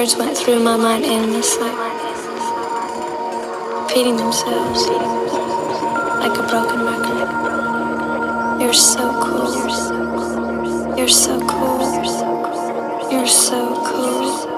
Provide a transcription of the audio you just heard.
words went through my mind endlessly, repeating themselves like a broken record. You're so cool. You're so cool. You're so cool.